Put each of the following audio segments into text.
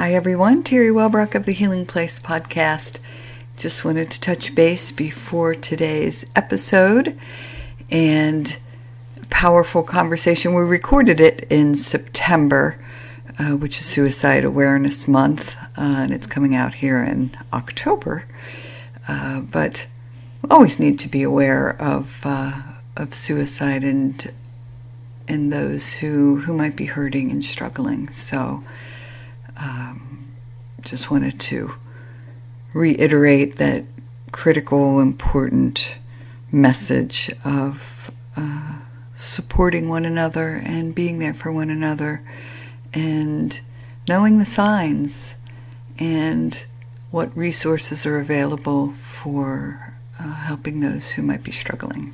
Hi, everyone. Terry Wellbrock of the Healing Place podcast. Just wanted to touch base before today's episode and powerful conversation. We recorded it in September, uh, which is Suicide Awareness Month, uh, and it's coming out here in October. Uh, but always need to be aware of uh, of suicide and and those who who might be hurting and struggling. So um, just wanted to reiterate that critical, important message of uh, supporting one another and being there for one another and knowing the signs and what resources are available for uh, helping those who might be struggling.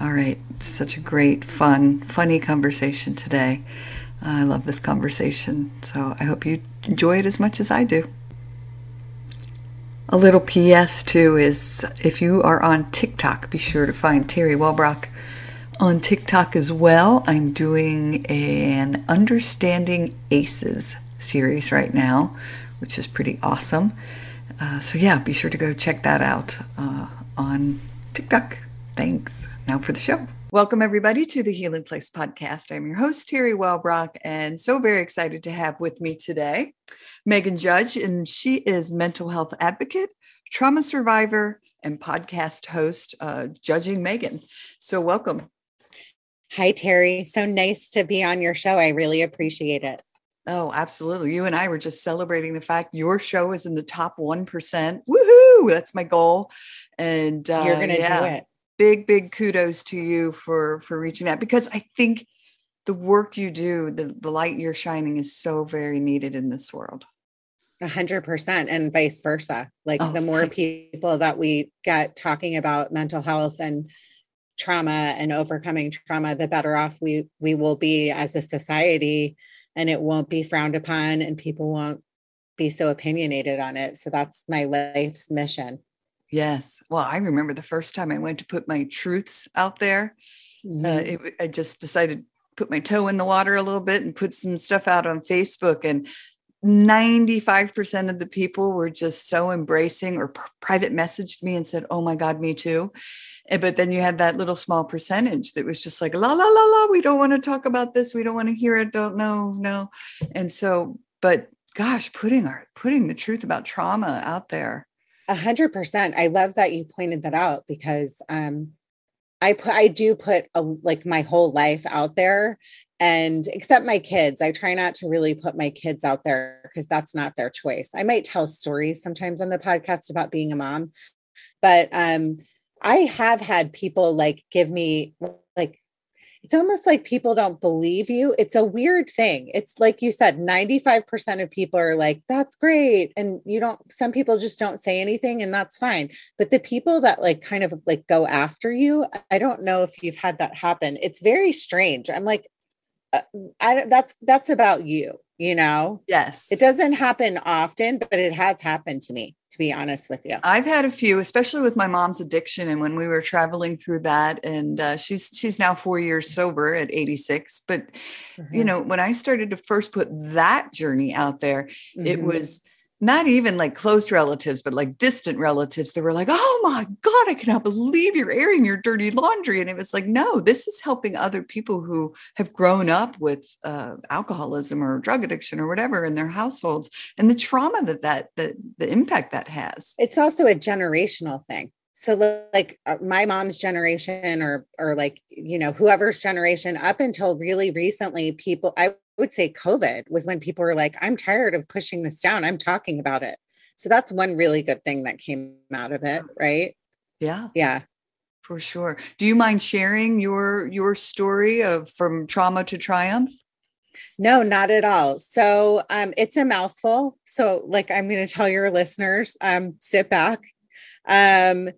All right, such a great, fun, funny conversation today. I love this conversation, so I hope you enjoy it as much as I do. A little PS too is if you are on TikTok, be sure to find Terry Wellbrock on TikTok as well. I'm doing an Understanding Aces series right now, which is pretty awesome. Uh, so, yeah, be sure to go check that out uh, on TikTok. Thanks. Now for the show. Welcome, everybody, to the Healing Place podcast. I'm your host, Terry Wellbrock, and so very excited to have with me today Meghan Judge, and she is mental health advocate, trauma survivor, and podcast host, uh, Judging Meghan. So, welcome. Hi, Terry. So nice to be on your show. I really appreciate it. Oh, absolutely. You and I were just celebrating the fact your show is in the top 1%. Woohoo! That's my goal. And uh, you're going to yeah. do it big big kudos to you for for reaching that because i think the work you do the, the light you're shining is so very needed in this world. A hundred percent and vice versa. Like oh, the more people that we get talking about mental health and trauma and overcoming trauma the better off we we will be as a society and it won't be frowned upon and people won't be so opinionated on it. So that's my life's mission Yes. Well, I remember the first time I went to put my truths out there. Uh, mm-hmm. Uh, it, I just decided to put my toe in the water a little bit and put some stuff out on Facebook. And 95% of the people were just so embracing or private messaged me and said, Oh my God, me too. But then you had that little small percentage that was just like, La, la, la, la, we don't want to talk about this. We don't want to hear it. Don't know, no. And so, but gosh, putting our, putting the truth about trauma out there a hundred percent. I love that you pointed that out because um, I put I do put a, like my whole life out there, and except my kids, I try not to really put my kids out there because that's not their choice. I might tell stories sometimes on the podcast about being a mom, but um, I have had people like give me like it's almost like people don't believe you. It's a weird thing. It's like you said, 95% of people are like, that's great. And you don't, some people just don't say anything and that's fine. But the people that like kind of like go after you, I don't know if you've had that happen. It's very strange. I'm like, uh, I, that's, that's about you, you know? Yes. It doesn't happen often, but it has happened to me to be honest with you. I've had a few, especially with my mom's addiction, and when we were traveling through that. And uh, she's she's now four years sober at 86. But mm-hmm. you know, when I started to first put that journey out there, mm-hmm. it was not even like close relatives, but like distant relatives that were like, oh my God, I cannot believe you're airing your dirty laundry. And it was like, no, this is helping other people who have grown up with uh, alcoholism or drug addiction or whatever in their households and the trauma that that, that the impact that has. It's also a generational thing. So like uh, my mom's generation or or like you know whoever's generation up until really recently people I would say COVID was when people were like, I'm tired of pushing this down. I'm talking about it. So that's one really good thing that came out of it, right? Yeah. Yeah. For sure. Do you mind sharing your your story of from trauma to triumph? No, not at all. So um, it's a mouthful. So, like, I'm going to tell your listeners, um, sit back. Um,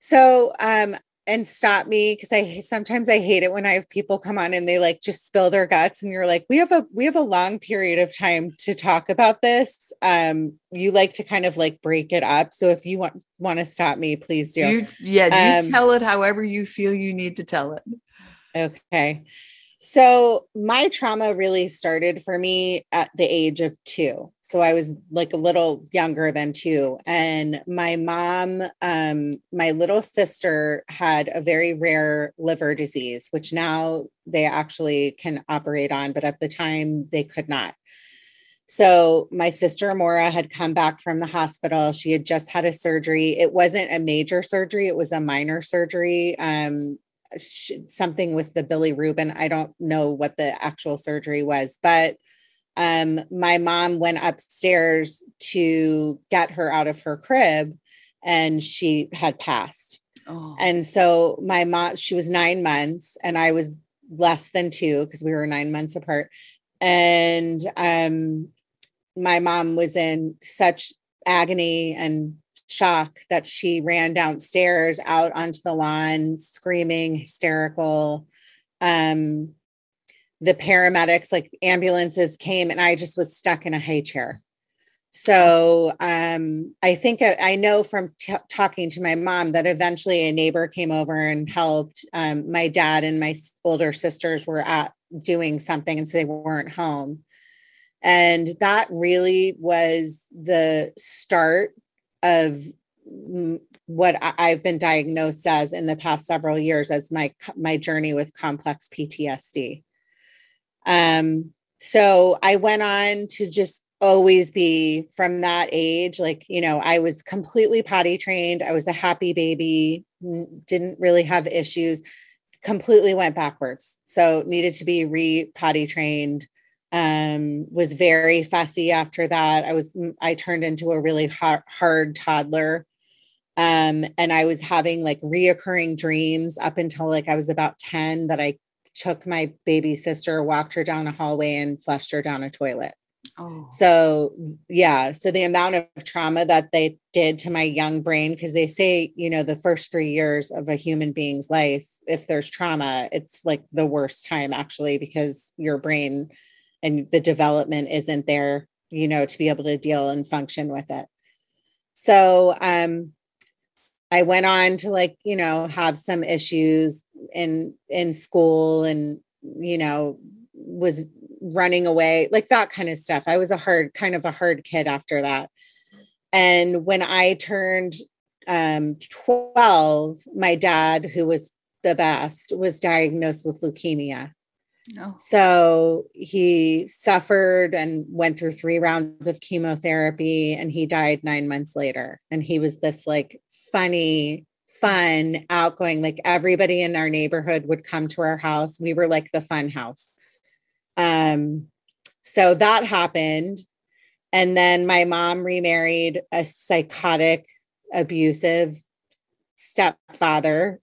so um, and stop me because I sometimes I hate it when I have people come on and they like just spill their guts and you're like we have a we have a long period of time to talk about this. Um you like to kind of like break it up. So if you want want to stop me please do. You, yeah you um, tell it however you feel you need to tell it. Okay So my trauma really started for me at the age of two. So I was like a little younger than two. And my mom, um, my little sister had a very rare liver disease, which now they actually can operate on, but at the time they could not. So my sister Mora had come back from the hospital. She had just had a surgery. It wasn't a major surgery, it was a minor surgery. Um, something with the bilirubin. I don't know what the actual surgery was, but um, my mom went upstairs to get her out of her crib and she had passed. Oh. And so my mom, she was nine months and I was less than two because we were nine months apart. And um, my mom was in such agony and shock that she ran downstairs out onto the lawn screaming hysterical. Um the paramedics like ambulances came and i just was stuck in a high chair. So um i think I, I know from t- talking to my mom that eventually a neighbor came over and helped. Um, my dad and my older sisters were at doing something and so they weren't home. And that really was the start of what I've been diagnosed as in the past several years as my my journey with complex PTSD. Um, so I went on to just always be from that age like you know i was completely potty trained i was a happy baby didn't really have issues completely went backwards so needed to be re potty trained um, was very fussy after that. I was I turned into a really hard, hard toddler. Um, and I was having like reoccurring dreams up until like I was about 10 that I took my baby sister, walked her down a hallway and flushed her down a toilet. Oh. So yeah, so the amount of trauma that they did to my young brain, because they say, you know, the first three years of a human being's life, if there's trauma, it's like the worst time actually, because your brain and the development isn't there, you know, to be able to deal and function with it. So um I went on to like, you know, have some issues in in school and you know, was running away, like that kind of stuff. I was a hard kind of a hard kid after that. And when I turned um 12, my dad who was the best was diagnosed with leukemia no. So he suffered and went through three rounds of chemotherapy and he died nine months later. And he was this like funny, fun, outgoing, like everybody in our neighborhood would come to our house. We were like the fun house. Um, so that happened. And then my mom remarried a psychotic, abusive stepfather.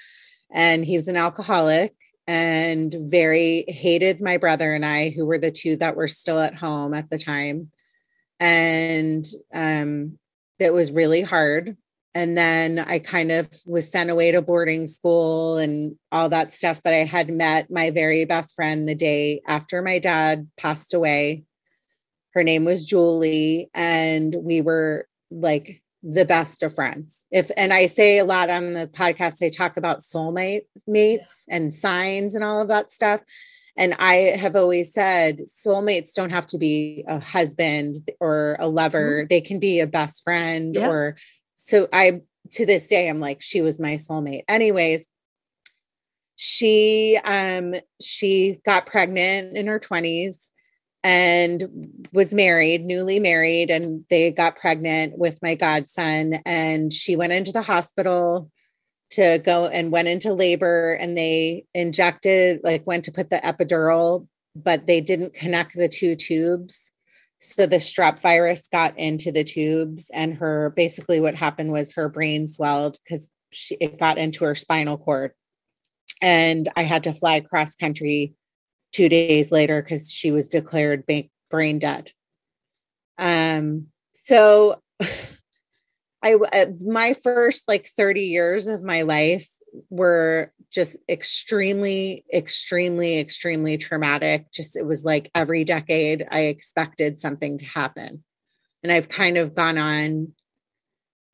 and he was an alcoholic and very hated my brother and I, who were the two that were still at home at the time. And um, it was really hard. And then I kind of was sent away to boarding school and all that stuff. But I had met my very best friend the day after my dad passed away. Her name was Julie. And we were like the best of friends. If and I say a lot on the podcast, I talk about soulmate mates and signs and all of that stuff. And I have always said soulmates don't have to be a husband or a lover. Mm-hmm. They can be a best friend yeah. or so I to this day I'm like she was my soulmate. Anyways, she um she got pregnant in her 20s and was married, newly married, and they got pregnant with my godson. And she went into the hospital to go and went into labor, and they injected, like, went to put the epidural, but they didn't connect the two tubes. So the strep virus got into the tubes, and her basically what happened was her brain swelled because it got into her spinal cord. And I had to fly cross country two days later because she was declared brain dead. Um, so I uh, my first like 30 years of my life were just extremely extremely extremely traumatic. Just it was like every decade i expected something to happen. And i've kind of gone on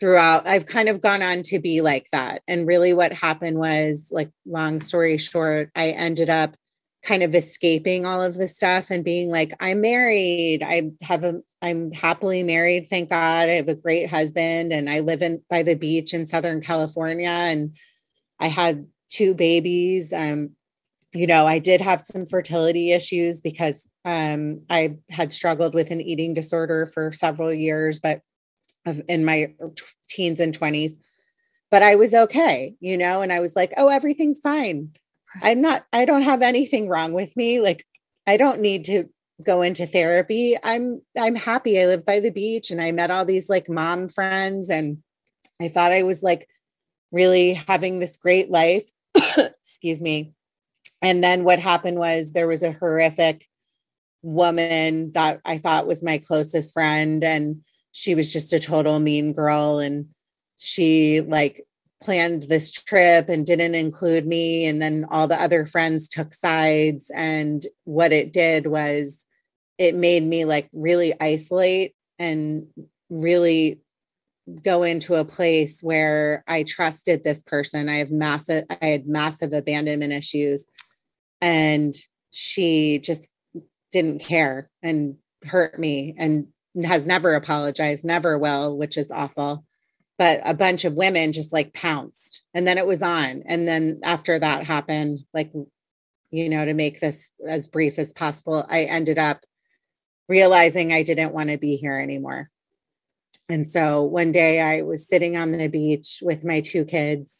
throughout i've kind of gone on to be like that. And really what happened was like long story short i ended up kind of escaping all of this stuff and being like i'm married. I have a i'm happily married thank god. I have a great husband and i live in by the beach in southern california and i had two babies. Um you know i did have some fertility issues because um i had struggled with an eating disorder for several years but in my teens and 20s but i was okay you know and i was like oh everything's fine I'm not, I don't have anything wrong with me. Like, I don't need to go into therapy. I'm, I'm happy. I live by the beach and I met all these like mom friends and I thought I was like really having this great life. Excuse me. And then what happened was there was a horrific woman that I thought was my closest friend and she was just a total mean girl and she like planned this trip and didn't include me and then all the other friends took sides and what it did was it made me like really isolate and really go into a place where I trusted this person. I have massive I had massive abandonment issues and she just didn't care and hurt me and has never apologized, never will, which is awful but a bunch of women just like pounced and then it was on and then after that happened like you know to make this as brief as possible i ended up realizing i didn't want to be here anymore. And so one day i was sitting on the beach with my two kids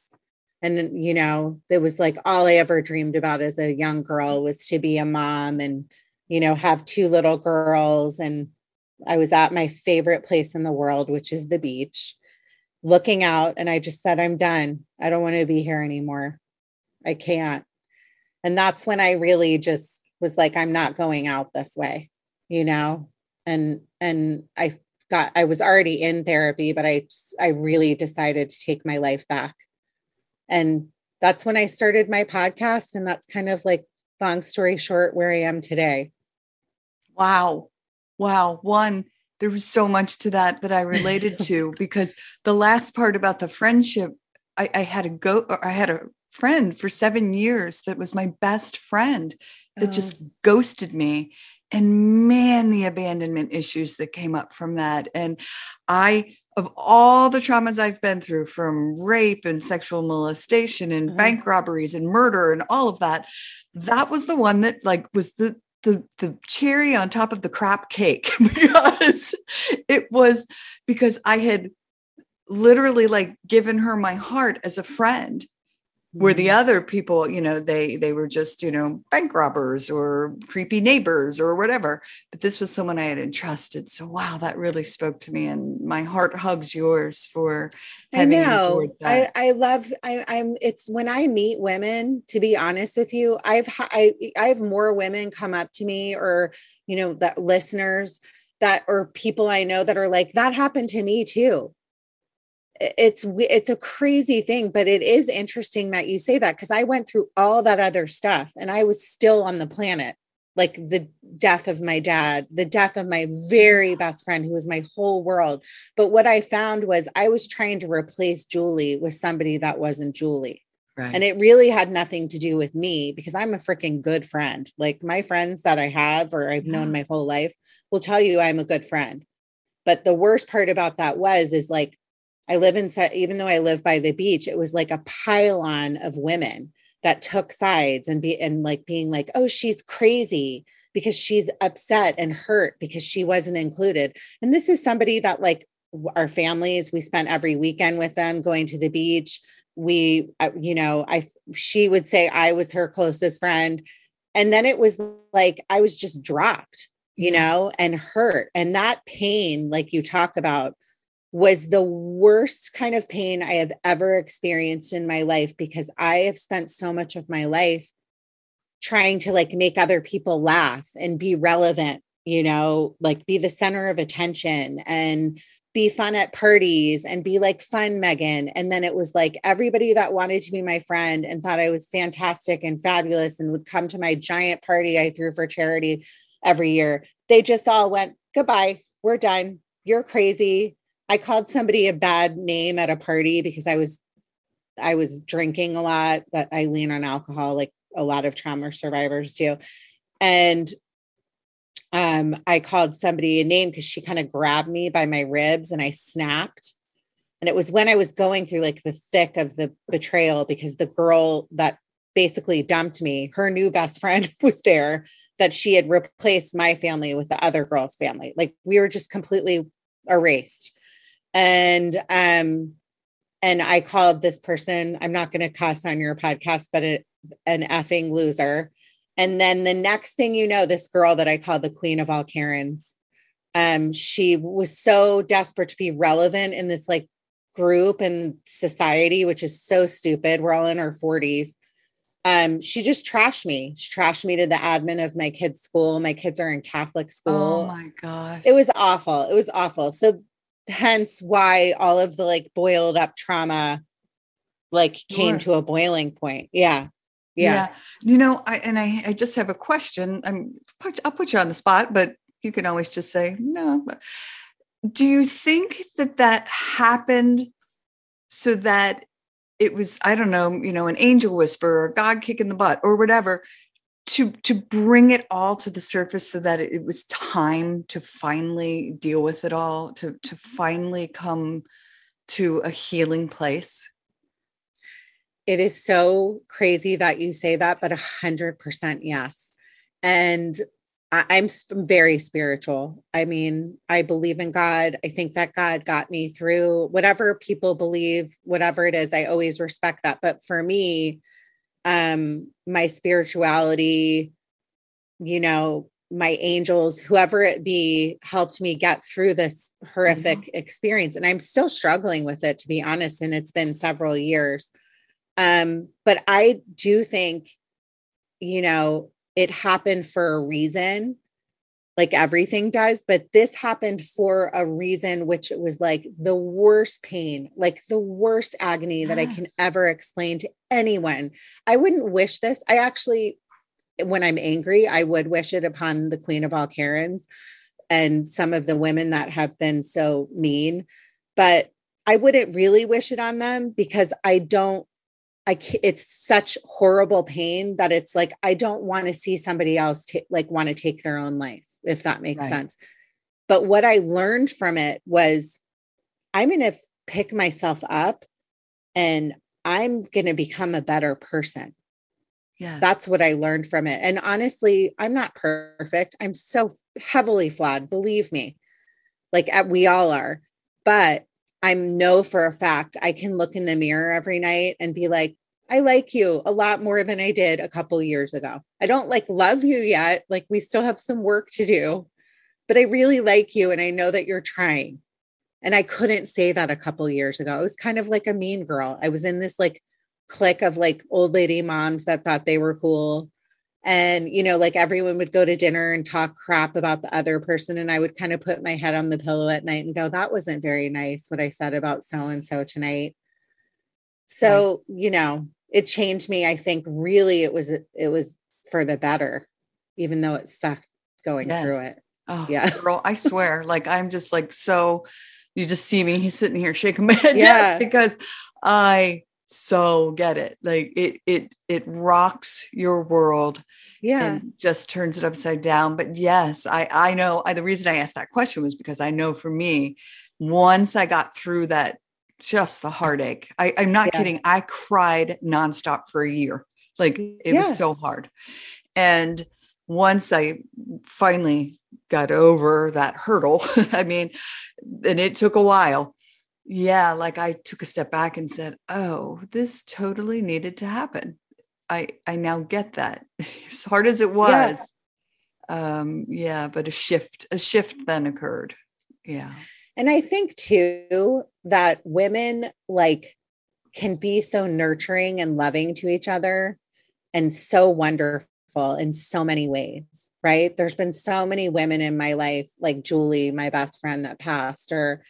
and you know it was like all i ever dreamed about as a young girl was to be a mom and you know have two little girls and i was at my favorite place in the world which is the beach looking out and I just said, I'm done. I don't want to be here anymore. I can't. And that's when I really just was like, I'm not going out this way, you know? And, and I got, I was already in therapy, but I, I really decided to take my life back. And that's when I started my podcast. And that's kind of like, long story short, where I am today. Wow. Wow. One, there was so much to that that I related to because the last part about the friendship, I, I had a go, I had a friend for seven years that was my best friend that oh. just ghosted me. And man, the abandonment issues that came up from that. And I, of all the traumas I've been through from rape and sexual molestation and mm-hmm. bank robberies and murder and all of that, that was the one that like was the the the cherry on top of the crap cake because it was because I had literally like given her my heart as a friend where the mm-hmm. other people you know they they were just you know bank robbers or creepy neighbors or whatever. But this was someone i had entrusted. So wow that really spoke to me and my heart hugs yours for having i know i i love i i'm it's when i meet women to be honest with you i've i i have more women come up to me or you know that listeners that or people i know that are like that happened to me too it's it's a crazy thing but it is interesting that you say that because i went through all that other stuff and i was still on the planet like the death of my dad the death of my very best friend who was my whole world but what i found was i was trying to replace julie with somebody that wasn't julie right. and it really had nothing to do with me because i'm a freaking good friend like my friends that i have or i've yeah. known my whole life will tell you i'm a good friend but the worst part about that was is like I live in, even though I live by the beach, it was like a pylon of women that took sides and be, and like being like, oh, she's crazy because she's upset and hurt because she wasn't included. And this is somebody that like our families, we spent every weekend with them going to the beach. We, uh, you know, I, she would say I was her closest friend. And then it was like I was just dropped, you know, and hurt. And that pain, like you talk about, was the worst kind of pain I have ever experienced in my life because I have spent so much of my life trying to like make other people laugh and be relevant, you know, like be the center of attention and be fun at parties and be like fun Meghan. And then it was like everybody that wanted to be my friend and thought I was fantastic and fabulous and would come to my giant party I threw for charity every year. They just all went, goodbye, we're done. You're crazy I called somebody a bad name at a party because I was I was drinking a lot, but I lean on alcohol like a lot of trauma survivors do. And um, I called somebody a name because she kind of grabbed me by my ribs and I snapped. And it was when I was going through like the thick of the betrayal because the girl that basically dumped me, her new best friend was there, that she had replaced my family with the other girl's family. Like we were just completely erased. And um and I called this person, I'm not going to cuss on your podcast, but a, an effing loser. And then the next thing you know, this girl that I call the queen of all Karens, um, she was so desperate to be relevant in this like group and society, which is so stupid. We're all in our 40s. Um, she just trashed me. She trashed me to the admin of my kids' school. My kids are in Catholic school. Oh my god. It was awful. It was awful. So hence why all of the like boiled up trauma like came sure. to a boiling point. Yeah. yeah. Yeah. You know, I and I I just have a question. I'm I'll put you on the spot, but you can always just say no. Do you think that that happened so that it was i don't know you know an angel whisper or god kicking the butt or whatever to to bring it all to the surface so that it, was time to finally deal with it all to to mm-hmm. finally come to a healing place it is so crazy that you say that but a hundred percent yes and I, am very spiritual. I mean, I believe in God. I think that God got me through whatever people believe, whatever it is. I always respect that. But for me, um, my spirituality, you know, my angels, whoever it be, helped me get through this horrific mm-hmm. experience. And I'm still struggling with it, to be honest. And it's been several years. Um, but I do think, you know, it happened for a reason like everything does but this happened for a reason which it was like the worst pain like the worst agony yes. that i can ever explain to anyone. I wouldn't wish this. I actually when i'm angry i would wish it upon the queen of all karens and some of the women that have been so mean but i wouldn't really wish it on them because i don't I it's such horrible pain that it's like I don't want to see somebody else t- like want to take their own life if that makes right. sense. But what I learned from it was I'm going to pick myself up and I'm going to become a better person. Yeah. That's what I learned from it. And honestly, I'm not perfect. I'm so heavily flawed, believe me. Like uh, we all are. But I know for a fact I can look in the mirror every night and be like, I like you a lot more than I did a couple years ago. I don't like love you yet. Like we still have some work to do, but I really like you and I know that you're trying. And I couldn't say that a couple years ago. I was kind of like a mean girl. I was in this like clique of like old lady moms that thought they were cool and you know like everyone would go to dinner and talk crap about the other person and i would kind of put my head on the pillow at night and go that wasn't very nice what i said about so and so tonight so you know it changed me i think really it was it was for the better even though it sucked going yes. through it. Oh yeah. girl i swear like i'm just like so you just see me he's sitting here shaking my head yeah. because i so get it like it it it rocks your world yeah. and just turns it upside down but yes i i know I, the reason i asked that question was because i know for me once i got through that just the heartache. I, i'm not yeah. kidding. I cried nonstop for a year. Like it yeah. was so hard. And once i finally got over that hurdle i mean and it took a while yeah like i took a step back and said oh this totally needed to happen. I i now get that. As hard as it was yeah. um yeah but a shift a shift then occurred. Yeah and i think too that women like can be so nurturing and loving to each other and so wonderful in so many ways right there's been so many women in my life like julie my best friend that passed or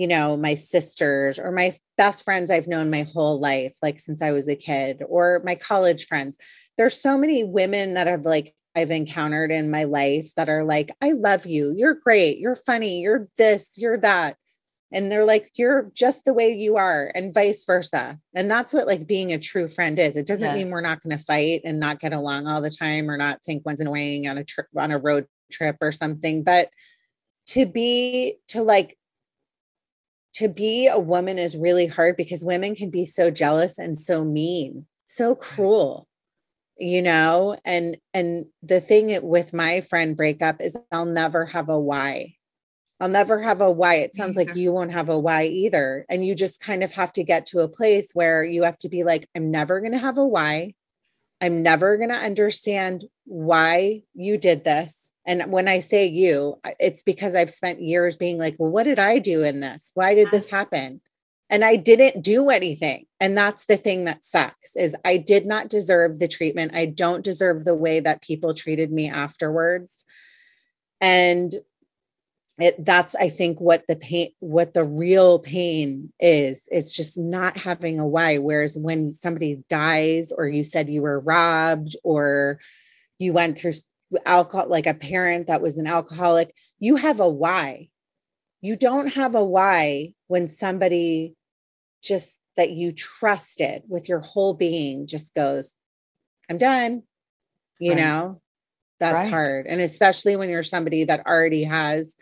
you know, my sisters or my best friends I've known my whole life, like since I was a kid, or my college friends. There's so many women that have like I've encountered in my life that are like, I love you. You're great. You're funny. You're this, you're that. and they're like you're just the way you are and vice versa and that's what like being a true friend is it doesn't yes. mean we're not going to fight and not get along all the time or not think one's annoying on a trip on a road trip or something but to be to like to be a woman is really hard because women can be so jealous and so mean so cruel you know and and the thing with my friend breakup is i'll never have a why. I'll never have a why. It sounds like you won't have a why either. And you just kind of have to get to a place where you have to be like i'm never going to have a why. I'm never going to understand why you did this. And when I say you, it's because I've spent years being like, well, what did I do in this? Why did this happen? And I didn't do anything. And that's the thing that sucks is I did not deserve the treatment. I don't deserve the way that people treated me afterwards. And it that's I think what the pain what the real pain is it's just not having a why whereas when somebody dies or you said you were robbed or you went through alcohol like a parent that was an alcoholic you have a why you don't have a why when somebody just that you trusted with your whole being just goes i'm done you right. know that's right. hard and especially when you're somebody that already has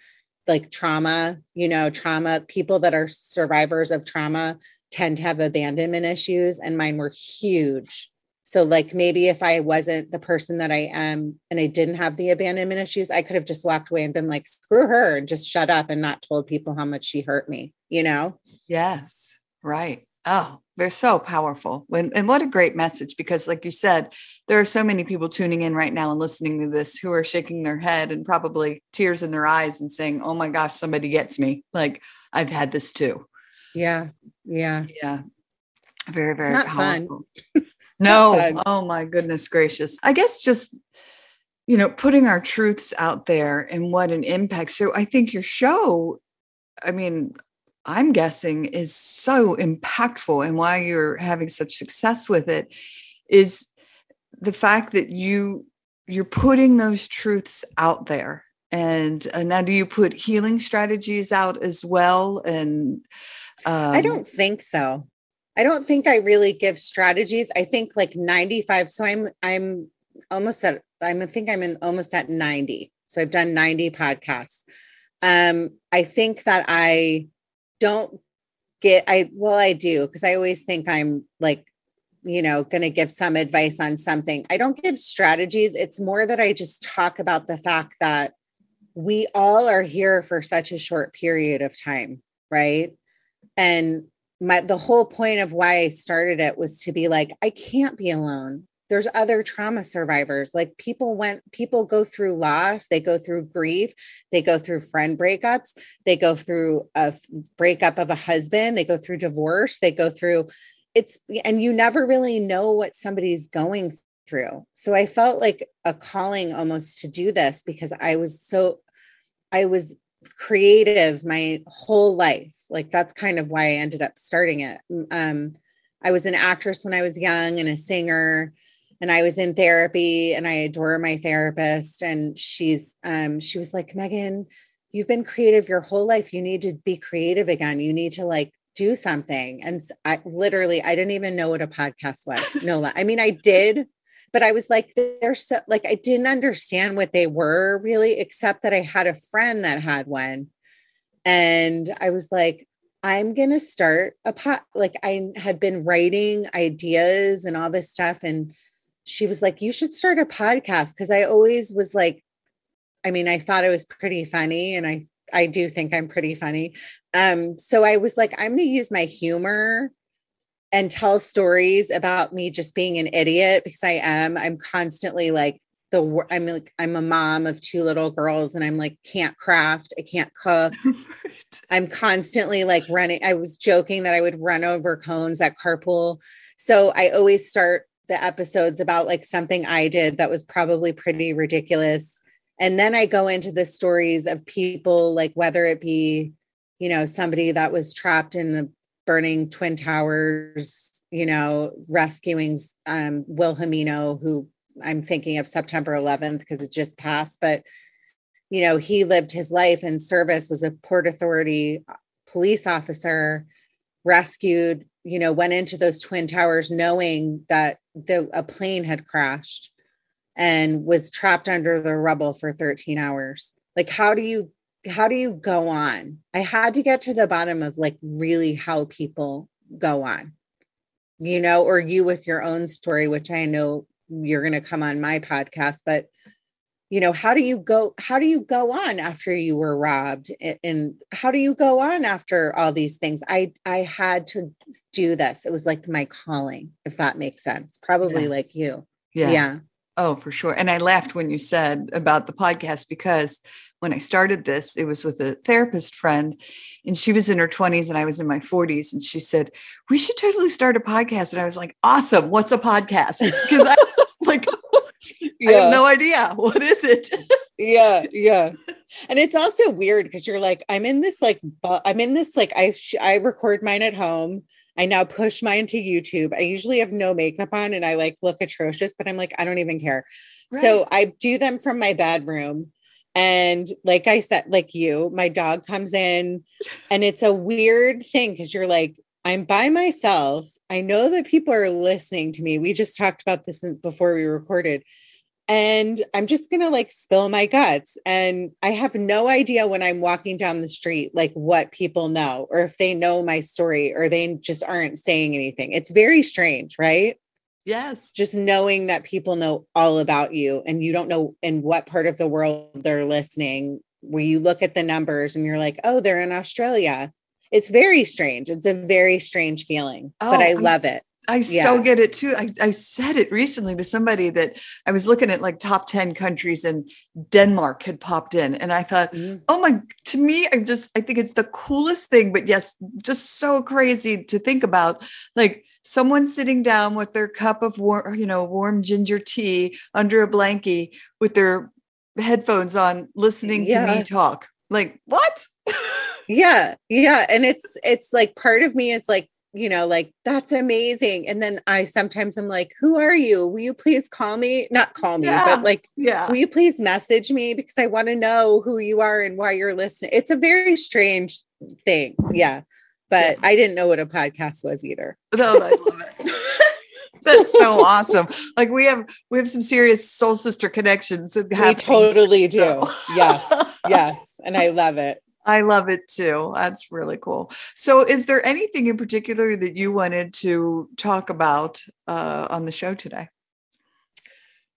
like trauma you know trauma people that are survivors of trauma tend to have abandonment issues and mine were huge so, like, maybe if I wasn't the person that I am and I didn't have the abandonment issues, I could have just walked away and been like, screw her and just shut up and not told people how much she hurt me, you know? Yes, right. Oh, they're so powerful. When, and what a great message because, like you said, there are so many people tuning in right now and listening to this who are shaking their head and probably tears in their eyes and saying, Oh my gosh, somebody gets me. Like, I've had this too. Yeah. Yeah. Yeah. Very, very powerful. No. Oh my goodness gracious. I guess just you know, putting our truths out there and what an impact. So I think your show, I mean, I'm guessing is so impactful and why you're having such success with it is the fact that you you're putting those truths out there and uh, now do you put healing strategies out as well and um, i don't think so I don't think I really give strategies. I think like 95. So I'm I'm almost at I'm I think I'm in almost at 90. So I've done 90 podcasts. Um, I think that I don't get I well, I do because I always think I'm like, you know, gonna give some advice on something. I don't give strategies. It's more that I just talk about the fact that we all are here for such a short period of time, right? And my the whole point of why I started it was to be like, I can't be alone. There's other trauma survivors. Like people went, people go through loss, they go through grief, they go through friend breakups, they go through a breakup of a husband, they go through divorce, they go through it's and you never really know what somebody's going through. So I felt like a calling almost to do this because I was so I was creative my whole life. Like that's kind of why I ended up starting it. Um, I was an actress when I was young and a singer, and I was in therapy, and I adore my therapist. And she's um, she was like, Meghan, you've been creative your whole life. You need to be creative again. You need to like do something. And I literally I didn't even know what a podcast was. No, I mean I did but I was like, they're so like I didn't understand what they were really, except that I had a friend that had one. And I was like, I'm gonna start a pot. Like I had been writing ideas and all this stuff. And she was like, You should start a podcast. Cause I always was like, I mean, I thought it was pretty funny and I I do think I'm pretty funny. Um, so I was like, I'm gonna use my humor and tell stories about me just being an idiot because I am. I'm constantly like the I'm like I'm a mom of two little girls and I'm like can't craft, I can't cook. right. I'm constantly like running. I was joking that I would run over cones at carpool. So I always start the episodes about like something I did that was probably pretty ridiculous. And then I go into the stories of people like whether it be, you know, somebody that was trapped in the burning twin towers you know rescuing um Will Jimeno who i'm thinking of september 11th because it just passed but you know he lived his life in service was a port authority police officer rescued you know went into those twin towers knowing that the a plane had crashed and was trapped under the rubble for 13 hours. Like how do you how do you go on? I had to get to the bottom of like really how people go on you know or you with your own story which i know you're going to come on my podcast but you know how do you go how do you go on after you were robbed? And how do you go on after all these things? I i had to do this. It was like my calling if that makes sense. Probably yeah. like you. Yeah. Yeah. Oh for sure. And i laughed when you said about the podcast because when i started this it was with a therapist friend and she was in her 20s and i was in my 40s and she said we should totally start a podcast. And i was like awesome. What's a podcast? Because i like yeah. I have no idea. What is it? yeah, yeah. And it's also weird because you're like, I'm in this like, bu- I'm in this like, I sh- I record mine at home. I now push mine to YouTube. I usually have no makeup on and I like look atrocious, but I'm like, I don't even care. Right. So I do them from my bedroom. And like I said, like you, my dog comes in and it's a weird thing because you're like, I'm by myself. I know that people are listening to me. We just talked about this before we recorded and I'm just going to like spill my guts. And I have no idea when I'm walking down the street, like what people know, or if they know my story, or they just aren't saying anything. It's very strange, right? Yes. Just knowing that people know all about you and you don't know in what part of the world they're listening, where you look at the numbers and you're like, oh, they're in Australia. It's very strange. It's a very strange feeling, oh, but I love it. I yeah. so get it too. I, I said it recently to somebody that I was looking at like top 10 countries and Denmark had popped in. And I thought, mm-hmm. oh my, to me, I just, I think it's the coolest thing, but yes, just so crazy to think about. Like someone sitting down with their cup of warm, you know, warm ginger tea under a blankie with their headphones on, listening yeah. to me talk. Like, what? yeah. Yeah. And it's, it's like part of me is like, you know, like that's amazing. And then I sometimes I'm like, who are you? Will you please call me? Not call me, yeah. but like, yeah. will you please message me because I want to know who you are and why you're listening. It's a very strange thing. Yeah. But yeah. I didn't know what a podcast was either. No, I love it. That's so awesome. Like we have we have some serious soul sister connections. We totally do. So. yes. Yes. And I love it. I love it too. That's really cool. So, is there anything in particular that you wanted to talk about uh, on the show today?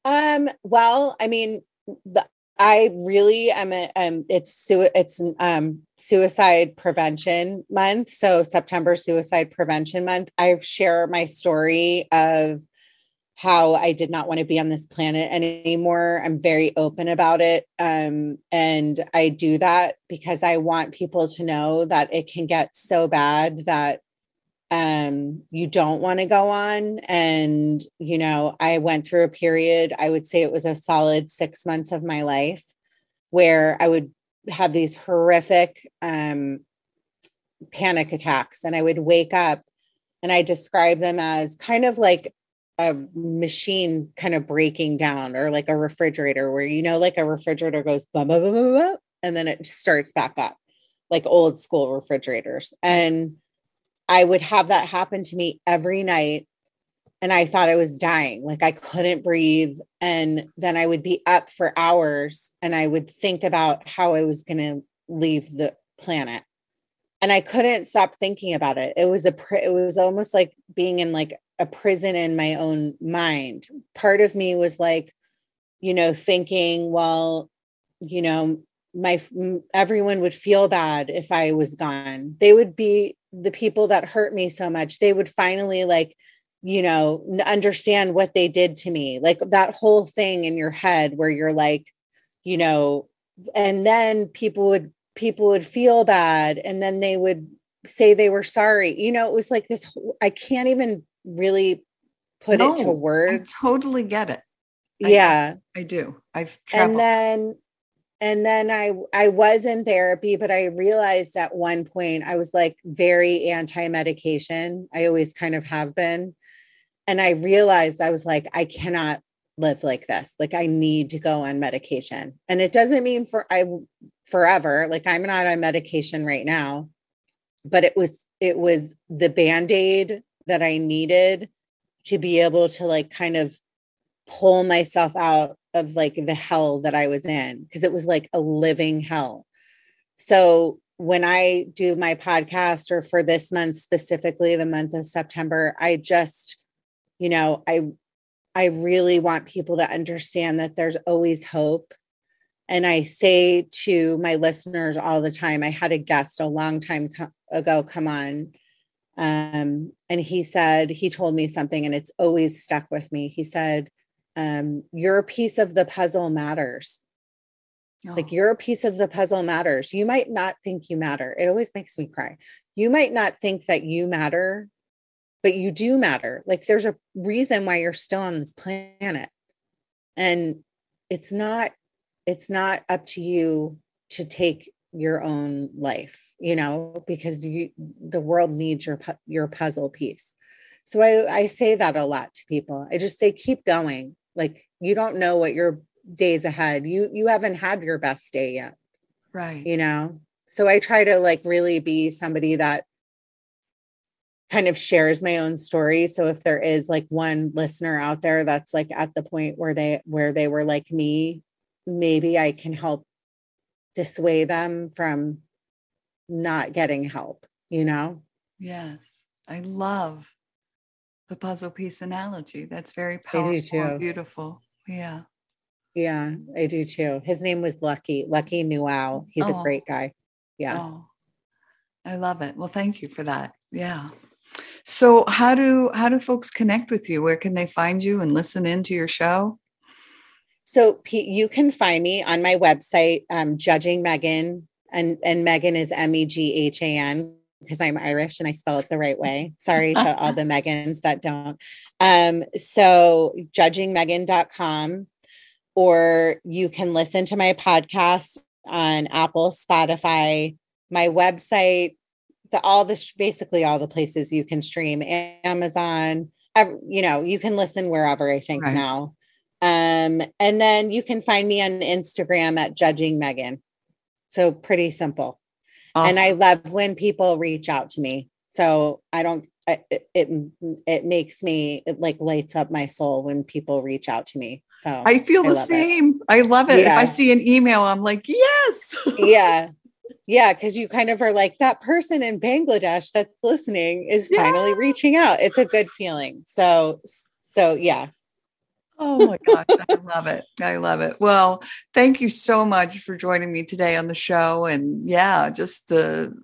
Um. Well, I mean, the, I really am. A, um. It's su- It's um suicide prevention month. So September Suicide Prevention Month. I've shared my story of how I did not want to be on this planet anymore. I'm very open about it. Um, and I do that because I want people to know that it can get so bad that um, you don't want to go on. And, you know, I went through a period, I would say it was a solid six months of my life where I would have these horrific um, panic attacks and I would wake up and I describe them as kind of like a machine kind of breaking down or like a refrigerator where you know like a refrigerator goes blah, blah, blah, blah, blah, and then it starts back up like old school refrigerators. And i would have that happen to me every night and i thought i was dying like i couldn't breathe and then i would be up for hours and i would think about how i was going to leave the planet. And i couldn't stop thinking about it. It was a it was almost like being in like a prison in my own mind. Part of me was like, you know, thinking, well, you know, my everyone would feel bad if I was gone. They would be the people that hurt me so much. They would finally like, you know, understand what they did to me. Like that whole thing in your head where you're like, you know, and then people would people would feel bad and then they would say they were sorry. You know, it was like this I can't even really put no, it to words. I totally get it. Yeah. I, I do. I've traveled. And then and then I I was in therapy, but I realized at one point I was like very anti-medication. I always kind of have been. And I realized I was like, I cannot live like this. Like I need to go on medication. And it doesn't mean for I forever. Like I'm not on medication right now. but it was it was the band-aid that I needed to be able to like kind of pull myself out of like the hell that I was in because it was like a living hell. So when I do my podcast or for this month specifically the month of September, I just you know, I I really want people to understand that there's always hope. And I say to my listeners all the time, I had a guest a long time co- ago come on. Um, and he said, he told me something and it's always stuck with me. He said, um, Your piece of the puzzle matters. Oh. Like your piece of the puzzle matters. You might not think you matter. It always makes me cry. You might not think that you matter, but you do matter. Like there's a reason why you're still on this planet. And it's not it's not up to you to take your own life, you know, because you the world needs your your puzzle piece. So I I say that a lot to people. I just say keep going. Like you don't know what your days ahead. You you haven't had your best day yet. Right. You know. So I try to like really be somebody that kind of shares my own story so if there is like one listener out there that's like at the point where they where they were like me maybe i can help dissuade them from not getting help you know? Yes i love the puzzle piece analogy. That's very powerful beautiful. Yeah. Yeah i do too. His name was lucky lucky newell he's oh. a great guy. Yeah. Oh. i love it. Well thank you for that. Yeah. So how do how do folks connect with you? Where can they find you and listen into your show? So Pete, you can find me on my website, um, Judging Meghan, and and Meghan is M E G H A N because I'm Irish and I spell it the right way. Sorry to all the Megans that don't. Um, so judgingmeghan.com, or you can listen to my podcast on Apple, Spotify, my website, the all the basically all the places you can stream amazon you know you can listen wherever i think right. now um and then you can find me on instagram at judging meghan so pretty simple awesome. and i love when people reach out to me so i don't it, it it makes me it like lights up my soul when people reach out to me so i feel the same it. i love it yeah. if i see an email i'm like yes yeah yeah, because you kind of are like that person in Bangladesh that's listening is yeah. finally reaching out. It's a good feeling. So, so yeah. Oh my gosh, I love it. I love it. Well, thank you so much for joining me today on the show. And yeah, just the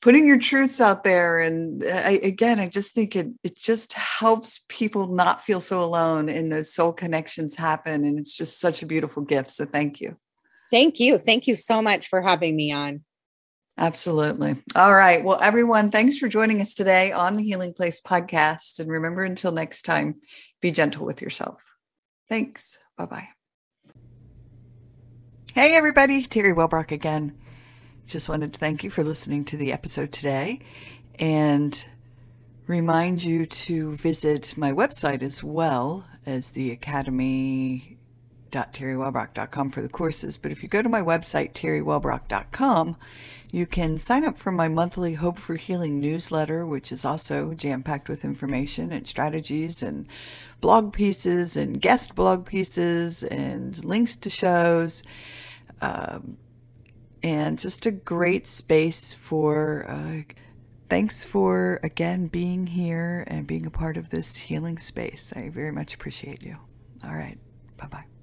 putting your truths out there. And uh, I, again, I just think it it just helps people not feel so alone and those soul connections happen. And it's just such a beautiful gift. So thank you. Thank you. Thank you so much for having me on. Absolutely. All right. Well, everyone, thanks for joining us today on the Healing Place podcast. And remember, until next time, be gentle with yourself. Thanks. Bye bye. Hey, everybody. Terry Wellbrock again. Just wanted to thank you for listening to the episode today and remind you to visit my website as well as the Academy terrywellbrock.com for the courses. But if you go to my website, terrywellbrock.com, you can sign up for my monthly Hope for Healing newsletter, which is also jam packed with information and strategies and blog pieces and guest blog pieces and links to shows. Um, and just a great space for. Uh, thanks for again being here and being a part of this healing space. I very much appreciate you. All right. Bye bye.